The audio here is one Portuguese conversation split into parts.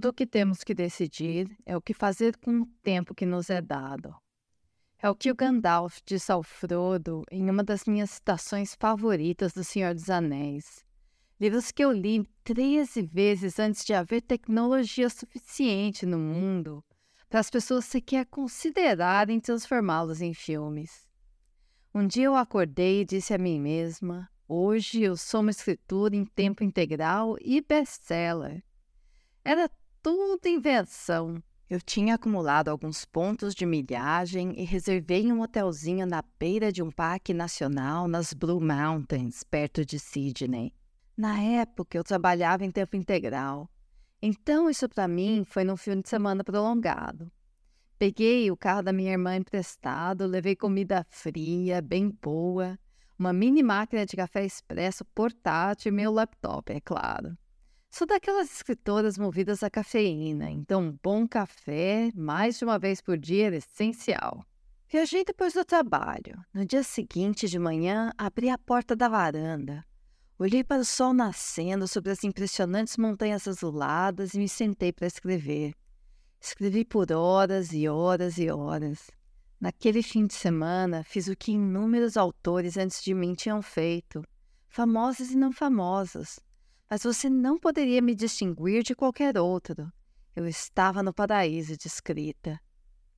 Tudo o que temos que decidir é o que fazer com o tempo que nos é dado. É o que o Gandalf disse ao Frodo em uma das minhas citações favoritas do Senhor dos Anéis. Livros que eu li 13 vezes antes de haver tecnologia suficiente no mundo para as pessoas sequer considerarem transformá-los em filmes. Um dia eu acordei e disse a mim mesma: hoje eu sou uma escritora em tempo integral e best-seller. Era tudo invenção. Eu tinha acumulado alguns pontos de milhagem e reservei um hotelzinho na beira de um parque nacional nas Blue Mountains, perto de Sydney. Na época, eu trabalhava em tempo integral. Então, isso para mim foi num fim de semana prolongado. Peguei o carro da minha irmã emprestado, levei comida fria, bem boa, uma mini máquina de café expresso portátil e meu laptop, é claro. Sou daquelas escritoras movidas à cafeína, então bom café, mais de uma vez por dia, era essencial. Viajei depois do trabalho. No dia seguinte de manhã, abri a porta da varanda. Olhei para o sol nascendo sobre as impressionantes montanhas azuladas e me sentei para escrever. Escrevi por horas e horas e horas. Naquele fim de semana, fiz o que inúmeros autores antes de mim tinham feito, famosos e não famosos. Mas você não poderia me distinguir de qualquer outro. Eu estava no paraíso de escrita.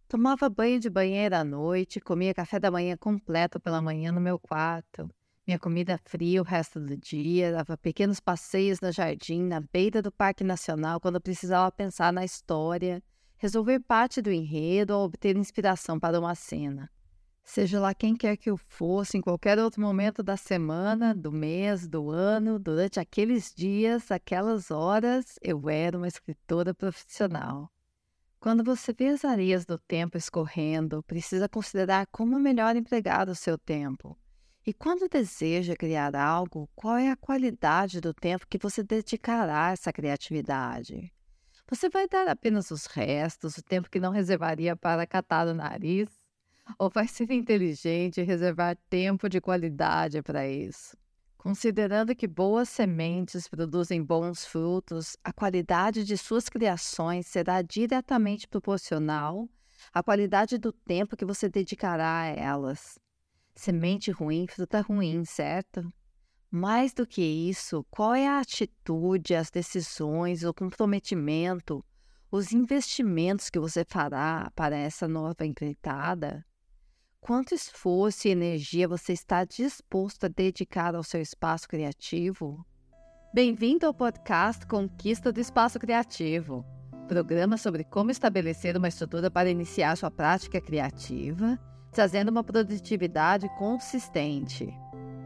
Tomava banho de banheira à noite, comia café da manhã completo pela manhã no meu quarto. Minha comida fria o resto do dia, dava pequenos passeios no jardim, na beira do Parque Nacional, quando precisava pensar na história, resolver parte do enredo ou obter inspiração para uma cena. Seja lá quem quer que eu fosse, em qualquer outro momento da semana, do mês, do ano, durante aqueles dias, aquelas horas, eu era uma escritora profissional. Quando você vê as areias do tempo escorrendo, precisa considerar como melhor empregar o seu tempo. E quando deseja criar algo, qual é a qualidade do tempo que você dedicará a essa criatividade? Você vai dar apenas os restos, o tempo que não reservaria para catar o nariz? Ou vai ser inteligente e reservar tempo de qualidade para isso? Considerando que boas sementes produzem bons frutos, a qualidade de suas criações será diretamente proporcional à qualidade do tempo que você dedicará a elas. Semente ruim, fruta ruim, certo? Mais do que isso, qual é a atitude, as decisões, o comprometimento, os investimentos que você fará para essa nova empreitada? Quanto esforço e energia você está disposto a dedicar ao seu espaço criativo? Bem-vindo ao podcast Conquista do Espaço Criativo, programa sobre como estabelecer uma estrutura para iniciar sua prática criativa trazendo uma produtividade consistente.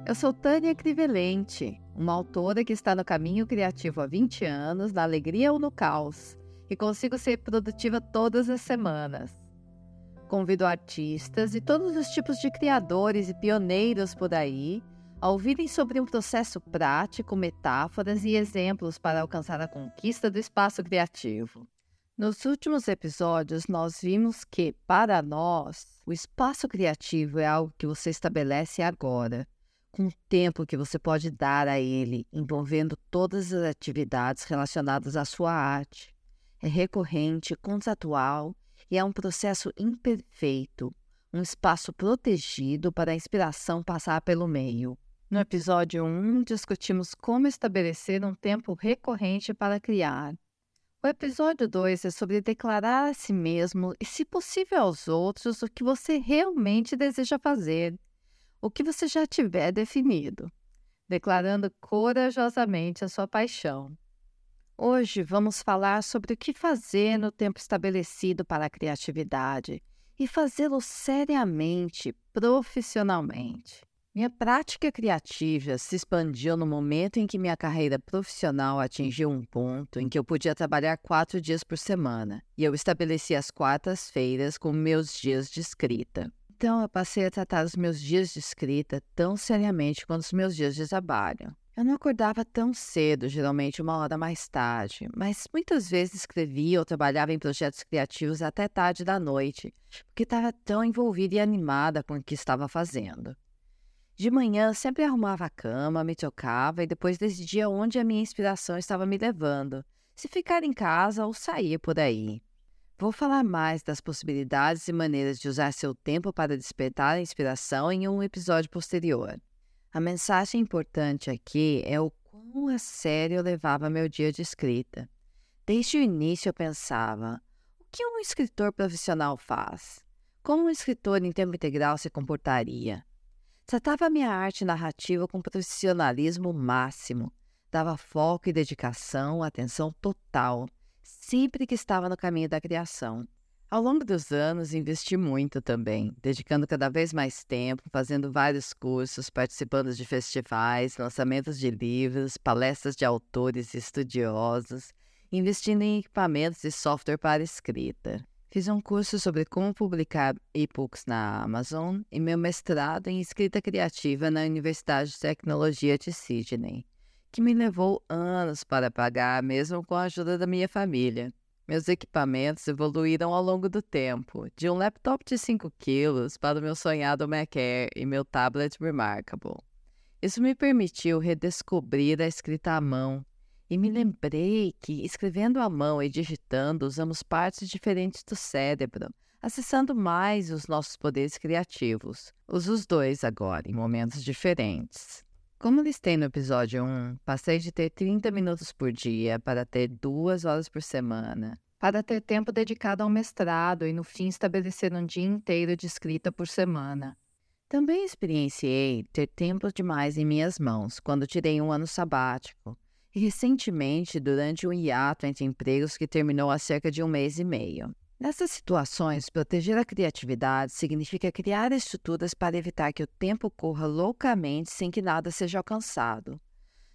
Eu sou Tânia Crivelente, uma autora que está no caminho criativo há 20 anos, na alegria ou no caos, e consigo ser produtiva todas as semanas. Convido artistas e todos os tipos de criadores e pioneiros por aí a ouvirem sobre um processo prático, metáforas e exemplos para alcançar a conquista do espaço criativo. Nos últimos episódios, nós vimos que, para nós, o espaço criativo é algo que você estabelece agora, com o tempo que você pode dar a ele, envolvendo todas as atividades relacionadas à sua arte. É recorrente, contratual e é um processo imperfeito, um espaço protegido para a inspiração passar pelo meio. No episódio 1, discutimos como estabelecer um tempo recorrente para criar o episódio 2 é sobre declarar a si mesmo e, se possível, aos outros o que você realmente deseja fazer, o que você já tiver definido, declarando corajosamente a sua paixão. Hoje vamos falar sobre o que fazer no tempo estabelecido para a criatividade e fazê-lo seriamente, profissionalmente. Minha prática criativa se expandiu no momento em que minha carreira profissional atingiu um ponto em que eu podia trabalhar quatro dias por semana, e eu estabeleci as quartas-feiras como meus dias de escrita. Então, eu passei a tratar os meus dias de escrita tão seriamente quanto os meus dias de trabalho. Eu não acordava tão cedo, geralmente uma hora mais tarde, mas muitas vezes escrevia ou trabalhava em projetos criativos até tarde da noite, porque estava tão envolvida e animada com o que estava fazendo. De manhã, sempre arrumava a cama, me tocava e depois decidia onde a minha inspiração estava me levando, se ficar em casa ou sair por aí. Vou falar mais das possibilidades e maneiras de usar seu tempo para despertar a inspiração em um episódio posterior. A mensagem importante aqui é o quão a sério eu levava meu dia de escrita. Desde o início eu pensava: o que um escritor profissional faz? Como um escritor em tempo integral se comportaria? Tratava minha arte narrativa com profissionalismo máximo, dava foco e dedicação, atenção total, sempre que estava no caminho da criação. Ao longo dos anos, investi muito também, dedicando cada vez mais tempo, fazendo vários cursos, participando de festivais, lançamentos de livros, palestras de autores e estudiosos, investindo em equipamentos e software para escrita. Fiz um curso sobre como publicar e-books na Amazon e meu mestrado em escrita criativa na Universidade de Tecnologia de Sydney, que me levou anos para pagar, mesmo com a ajuda da minha família. Meus equipamentos evoluíram ao longo do tempo, de um laptop de 5 quilos para o meu sonhado Mac Air e meu tablet Remarkable. Isso me permitiu redescobrir a escrita à mão e me lembrei que, escrevendo à mão e digitando, usamos partes diferentes do cérebro, acessando mais os nossos poderes criativos. Uso os dois agora, em momentos diferentes. Como listei no episódio 1, passei de ter 30 minutos por dia para ter duas horas por semana, para ter tempo dedicado ao mestrado e, no fim, estabelecer um dia inteiro de escrita por semana. Também experienciei ter tempo demais em minhas mãos quando tirei um ano sabático e recentemente durante um hiato entre empregos que terminou há cerca de um mês e meio. Nessas situações, proteger a criatividade significa criar estruturas para evitar que o tempo corra loucamente sem que nada seja alcançado.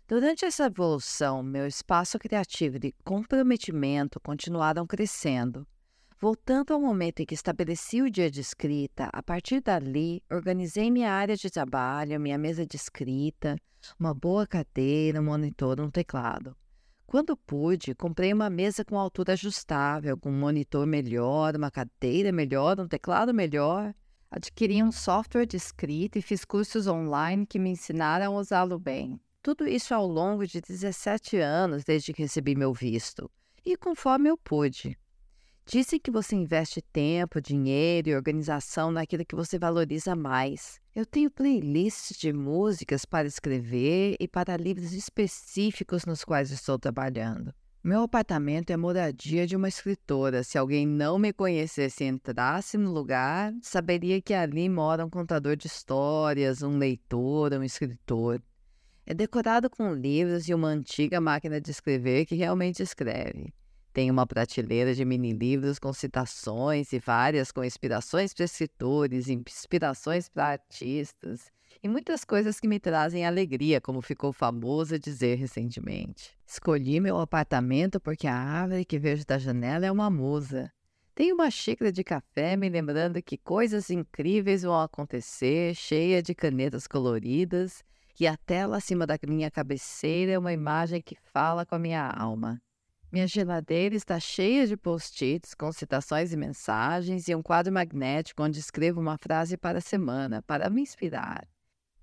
Durante essa evolução, meu espaço criativo e comprometimento continuaram crescendo, Voltando ao momento em que estabeleci o dia de escrita, a partir dali, organizei minha área de trabalho, minha mesa de escrita, uma boa cadeira, um monitor, um teclado. Quando pude, comprei uma mesa com altura ajustável, com um monitor melhor, uma cadeira melhor, um teclado melhor. Adquiri um software de escrita e fiz cursos online que me ensinaram a usá-lo bem. Tudo isso ao longo de 17 anos desde que recebi meu visto, e conforme eu pude. Disse que você investe tempo, dinheiro e organização naquilo que você valoriza mais. Eu tenho playlists de músicas para escrever e para livros específicos nos quais estou trabalhando. Meu apartamento é moradia de uma escritora. Se alguém não me conhecesse e entrasse no lugar, saberia que ali mora um contador de histórias, um leitor, um escritor. É decorado com livros e uma antiga máquina de escrever que realmente escreve. Tem uma prateleira de mini-livros com citações e várias com inspirações para escritores, inspirações para artistas e muitas coisas que me trazem alegria, como ficou famoso dizer recentemente. Escolhi meu apartamento porque a árvore que vejo da janela é uma musa. Tenho uma xícara de café me lembrando que coisas incríveis vão acontecer, cheia de canetas coloridas, e a tela acima da minha cabeceira é uma imagem que fala com a minha alma. Minha geladeira está cheia de post-its com citações e mensagens e um quadro magnético onde escrevo uma frase para a semana, para me inspirar.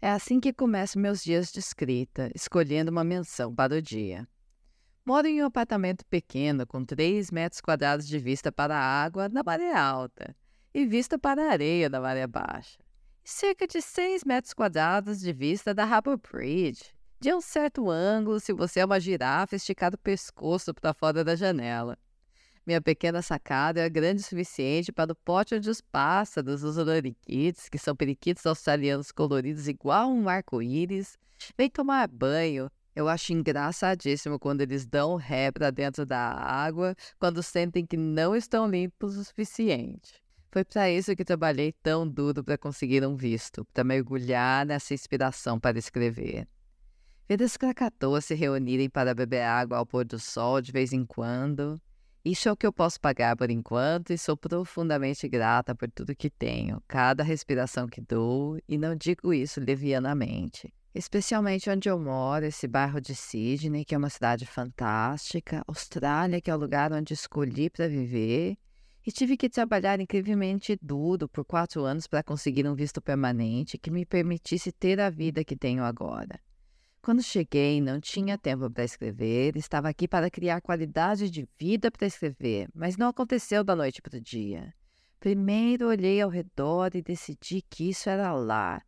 É assim que começo meus dias de escrita, escolhendo uma menção para o dia. Moro em um apartamento pequeno com 3 metros quadrados de vista para a água na maré alta e vista para a areia na maré baixa. Cerca de 6 metros quadrados de vista da Harbour Bridge, de um certo ângulo se você é uma girafa esticado o pescoço para fora da janela. Minha pequena sacada é grande o suficiente para o pote onde os pássaros, os loriquitos, que são periquitos australianos coloridos igual um arco-íris, vêm tomar banho. Eu acho engraçadíssimo quando eles dão ré para dentro da água quando sentem que não estão limpos o suficiente. Foi para isso que trabalhei tão duro para conseguir um visto, para mergulhar nessa inspiração para escrever. Ver as Krakatoas se reunirem para beber água ao pôr do sol de vez em quando. Isso é o que eu posso pagar por enquanto e sou profundamente grata por tudo que tenho, cada respiração que dou, e não digo isso levianamente. Especialmente onde eu moro, esse bairro de Sydney, que é uma cidade fantástica, Austrália, que é o lugar onde escolhi para viver, e tive que trabalhar incrivelmente duro por quatro anos para conseguir um visto permanente que me permitisse ter a vida que tenho agora. Quando cheguei, não tinha tempo para escrever, estava aqui para criar qualidade de vida para escrever, mas não aconteceu da noite para o dia. Primeiro olhei ao redor e decidi que isso era lá.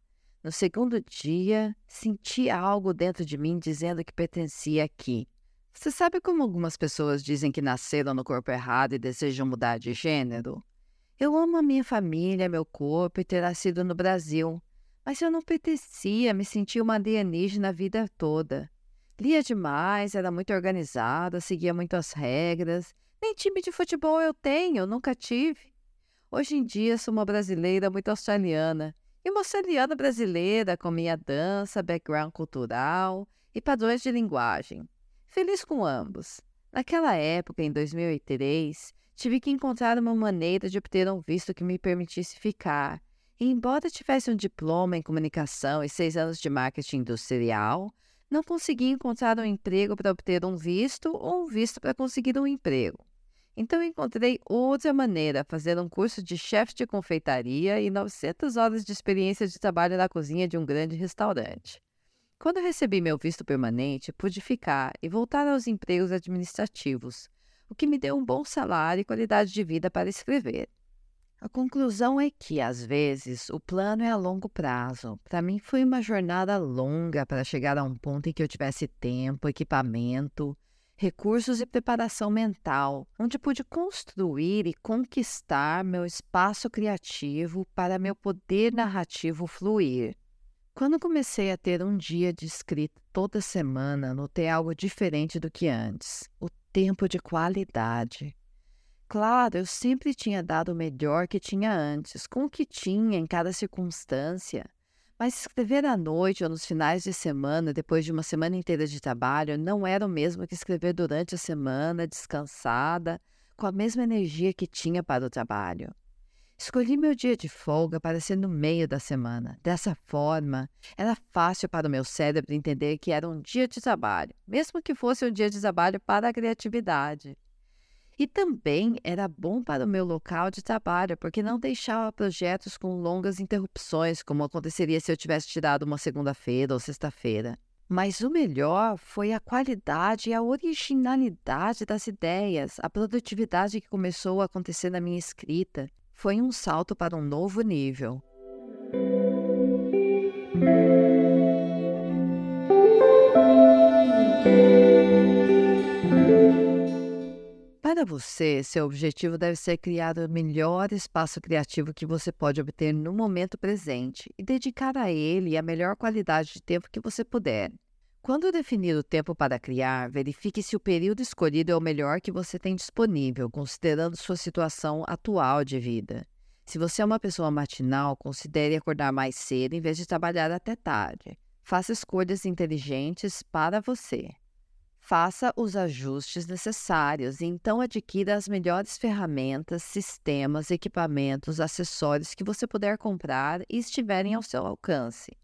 No segundo dia, senti algo dentro de mim dizendo que pertencia aqui. Você sabe como algumas pessoas dizem que nasceram no corpo errado e desejam mudar de gênero? Eu amo a minha família, meu corpo e ter nascido no Brasil. Mas eu não pertencia, me sentia uma alienígena a vida toda. Lia demais, era muito organizada, seguia muito as regras. Nem time de futebol eu tenho, nunca tive. Hoje em dia sou uma brasileira muito australiana. E uma australiana brasileira com minha dança, background cultural e padrões de linguagem. Feliz com ambos. Naquela época, em 2003, tive que encontrar uma maneira de obter um visto que me permitisse ficar embora tivesse um diploma em comunicação e seis anos de marketing industrial, não consegui encontrar um emprego para obter um visto ou um visto para conseguir um emprego. Então encontrei outra maneira, fazer um curso de chefe de confeitaria e 900 horas de experiência de trabalho na cozinha de um grande restaurante. Quando recebi meu visto permanente, pude ficar e voltar aos empregos administrativos, o que me deu um bom salário e qualidade de vida para escrever. A conclusão é que, às vezes, o plano é a longo prazo. Para mim, foi uma jornada longa para chegar a um ponto em que eu tivesse tempo, equipamento, recursos e preparação mental, onde pude construir e conquistar meu espaço criativo para meu poder narrativo fluir. Quando comecei a ter um dia de escrita toda semana, notei algo diferente do que antes: o tempo de qualidade. Claro, eu sempre tinha dado o melhor que tinha antes, com o que tinha em cada circunstância. Mas escrever à noite ou nos finais de semana, depois de uma semana inteira de trabalho, não era o mesmo que escrever durante a semana, descansada, com a mesma energia que tinha para o trabalho. Escolhi meu dia de folga para ser no meio da semana. Dessa forma, era fácil para o meu cérebro entender que era um dia de trabalho, mesmo que fosse um dia de trabalho para a criatividade. E também era bom para o meu local de trabalho, porque não deixava projetos com longas interrupções, como aconteceria se eu tivesse tirado uma segunda-feira ou sexta-feira. Mas o melhor foi a qualidade e a originalidade das ideias, a produtividade que começou a acontecer na minha escrita. Foi um salto para um novo nível. Para você, seu objetivo deve ser criar o melhor espaço criativo que você pode obter no momento presente e dedicar a ele a melhor qualidade de tempo que você puder. Quando definir o tempo para criar, verifique se o período escolhido é o melhor que você tem disponível, considerando sua situação atual de vida. Se você é uma pessoa matinal, considere acordar mais cedo em vez de trabalhar até tarde. Faça escolhas inteligentes para você. Faça os ajustes necessários e então adquira as melhores ferramentas, sistemas, equipamentos, acessórios que você puder comprar e estiverem ao seu alcance.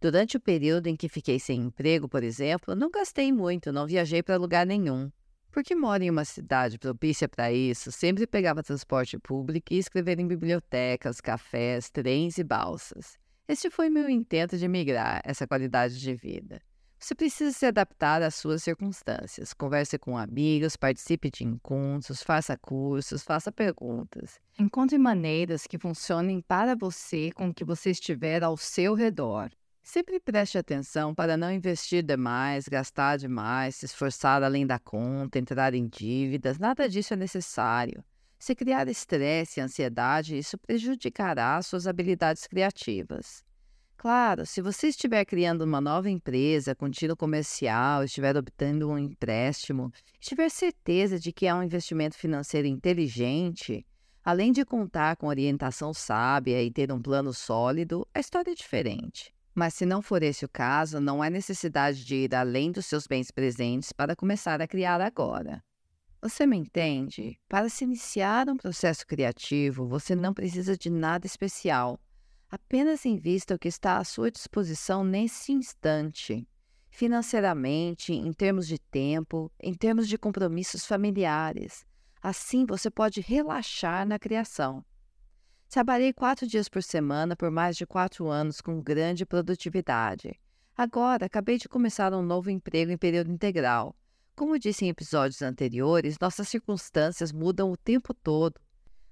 Durante o período em que fiquei sem emprego, por exemplo, não gastei muito, não viajei para lugar nenhum. Porque moro em uma cidade propícia para isso, sempre pegava transporte público e escrever em bibliotecas, cafés, trens e balsas. Este foi meu intento de migrar essa qualidade de vida. Você precisa se adaptar às suas circunstâncias. Converse com amigos, participe de encontros, faça cursos, faça perguntas. Encontre maneiras que funcionem para você com o que você estiver ao seu redor. Sempre preste atenção para não investir demais, gastar demais, se esforçar além da conta, entrar em dívidas. Nada disso é necessário. Se criar estresse e ansiedade, isso prejudicará suas habilidades criativas. Claro, se você estiver criando uma nova empresa com tiro comercial, estiver obtendo um empréstimo, tiver certeza de que é um investimento financeiro inteligente, além de contar com orientação sábia e ter um plano sólido, a história é diferente. Mas se não for esse o caso, não há necessidade de ir além dos seus bens presentes para começar a criar agora. Você me entende? Para se iniciar um processo criativo, você não precisa de nada especial Apenas invista o que está à sua disposição nesse instante, financeiramente, em termos de tempo, em termos de compromissos familiares. Assim você pode relaxar na criação. Trabalhei quatro dias por semana por mais de quatro anos com grande produtividade. Agora, acabei de começar um novo emprego em período integral. Como disse em episódios anteriores, nossas circunstâncias mudam o tempo todo.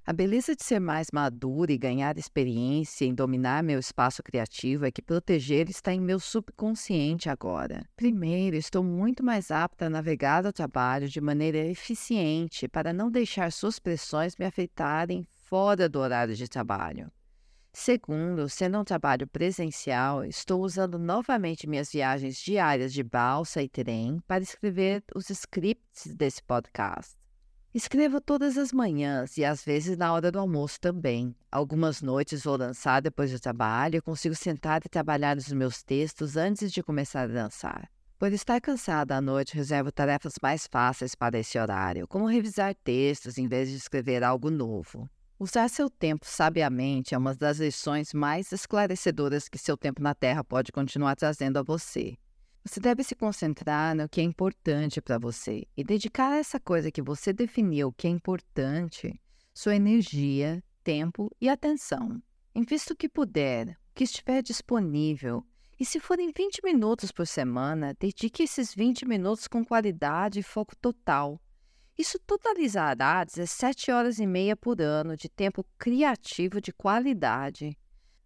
A beleza de ser mais madura e ganhar experiência em dominar meu espaço criativo é que proteger está em meu subconsciente agora. Primeiro, estou muito mais apta a navegar o trabalho de maneira eficiente para não deixar suas pressões me afetarem fora do horário de trabalho. Segundo, sendo um trabalho presencial, estou usando novamente minhas viagens diárias de balsa e trem para escrever os scripts desse podcast. Escrevo todas as manhãs e às vezes na hora do almoço também. Algumas noites vou dançar depois do trabalho e consigo sentar e trabalhar os meus textos antes de começar a dançar. Por estar cansada à noite, reservo tarefas mais fáceis para esse horário, como revisar textos em vez de escrever algo novo. Usar seu tempo sabiamente é uma das lições mais esclarecedoras que seu tempo na Terra pode continuar trazendo a você. Você deve se concentrar no que é importante para você e dedicar a essa coisa que você definiu que é importante sua energia, tempo e atenção. Invista o que puder, o que estiver disponível. E se forem 20 minutos por semana, dedique esses 20 minutos com qualidade e foco total. Isso totalizará 17 horas e meia por ano de tempo criativo de qualidade.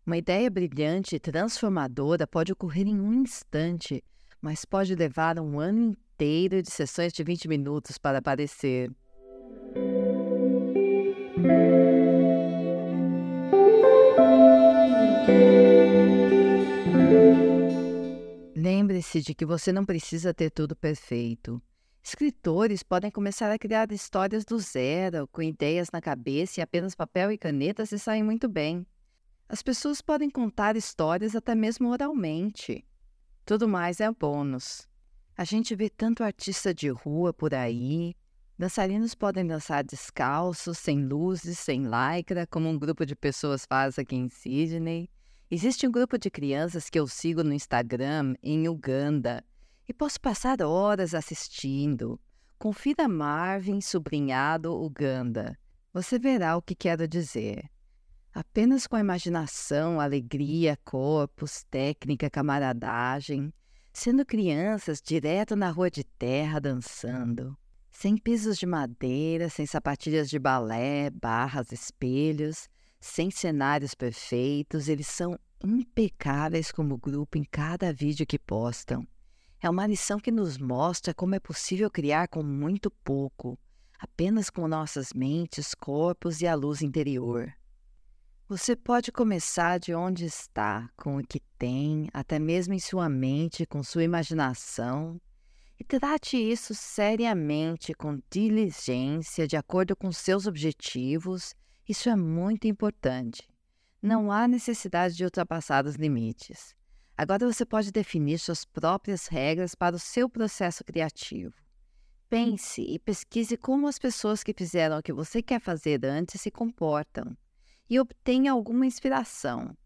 Uma ideia brilhante e transformadora pode ocorrer em um instante, mas pode levar um ano inteiro de sessões de 20 minutos para aparecer. Lembre-se de que você não precisa ter tudo perfeito. Escritores podem começar a criar histórias do zero, com ideias na cabeça e apenas papel e caneta se saem muito bem. As pessoas podem contar histórias até mesmo oralmente. Tudo mais é bônus. A gente vê tanto artista de rua por aí. Dançarinos podem dançar descalços, sem luzes, sem lycra, como um grupo de pessoas faz aqui em Sydney. Existe um grupo de crianças que eu sigo no Instagram em Uganda e posso passar horas assistindo. Confira Marvin Sobrinhado Uganda. Você verá o que quero dizer. Apenas com a imaginação, alegria, corpos, técnica, camaradagem, sendo crianças direto na rua de terra dançando, sem pisos de madeira, sem sapatilhas de balé, barras, espelhos, sem cenários perfeitos, eles são impecáveis como grupo em cada vídeo que postam. É uma lição que nos mostra como é possível criar com muito pouco, apenas com nossas mentes, corpos e a luz interior. Você pode começar de onde está, com o que tem, até mesmo em sua mente, com sua imaginação, e trate isso seriamente, com diligência, de acordo com seus objetivos. Isso é muito importante. Não há necessidade de ultrapassar os limites. Agora você pode definir suas próprias regras para o seu processo criativo. Pense e pesquise como as pessoas que fizeram o que você quer fazer antes se comportam e obtenha alguma inspiração.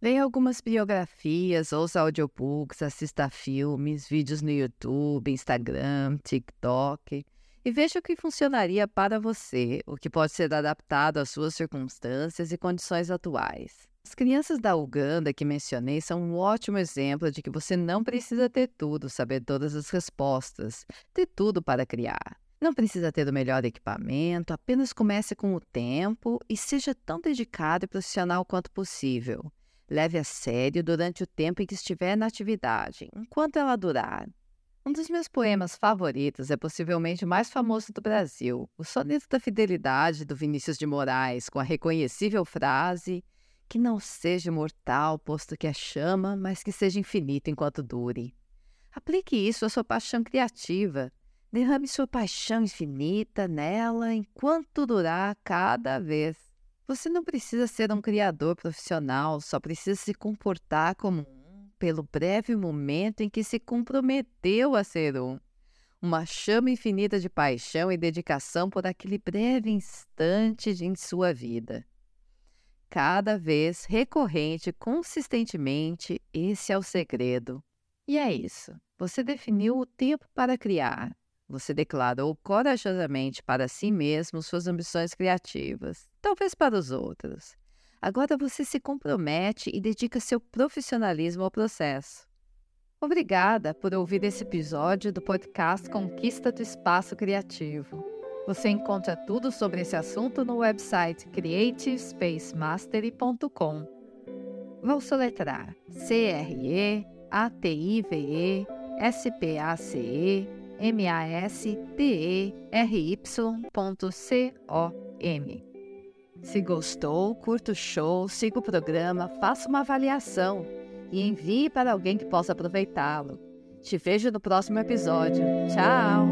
Leia algumas biografias, ouça audiobooks, assista filmes, vídeos no YouTube, Instagram, TikTok e veja o que funcionaria para você, o que pode ser adaptado às suas circunstâncias e condições atuais. As crianças da Uganda que mencionei são um ótimo exemplo de que você não precisa ter tudo, saber todas as respostas, ter tudo para criar. Não precisa ter o melhor equipamento, apenas comece com o tempo e seja tão dedicado e profissional quanto possível. Leve a sério durante o tempo em que estiver na atividade, enquanto ela durar. Um dos meus poemas favoritos é possivelmente o mais famoso do Brasil, o Soneto da Fidelidade do Vinícius de Moraes, com a reconhecível frase que não seja mortal, posto que é chama, mas que seja infinito enquanto dure. Aplique isso à sua paixão criativa. Derrame sua paixão infinita nela enquanto durar cada vez. Você não precisa ser um criador profissional, só precisa se comportar como um pelo breve momento em que se comprometeu a ser um. Uma chama infinita de paixão e dedicação por aquele breve instante em sua vida cada vez recorrente, consistentemente, esse é o segredo. E é isso. Você definiu o tempo para criar. Você declarou corajosamente para si mesmo suas ambições criativas, talvez para os outros. Agora você se compromete e dedica seu profissionalismo ao processo. Obrigada por ouvir esse episódio do podcast Conquista do Espaço Criativo. Você encontra tudo sobre esse assunto no website creativespacemastery.com. Vou soletrar C-R-E-A-T-I-V-E-S-P-A-C-E-M-A-S-T-E-R-Y.com. Se gostou, curta o show, siga o programa, faça uma avaliação e envie para alguém que possa aproveitá-lo. Te vejo no próximo episódio. Tchau!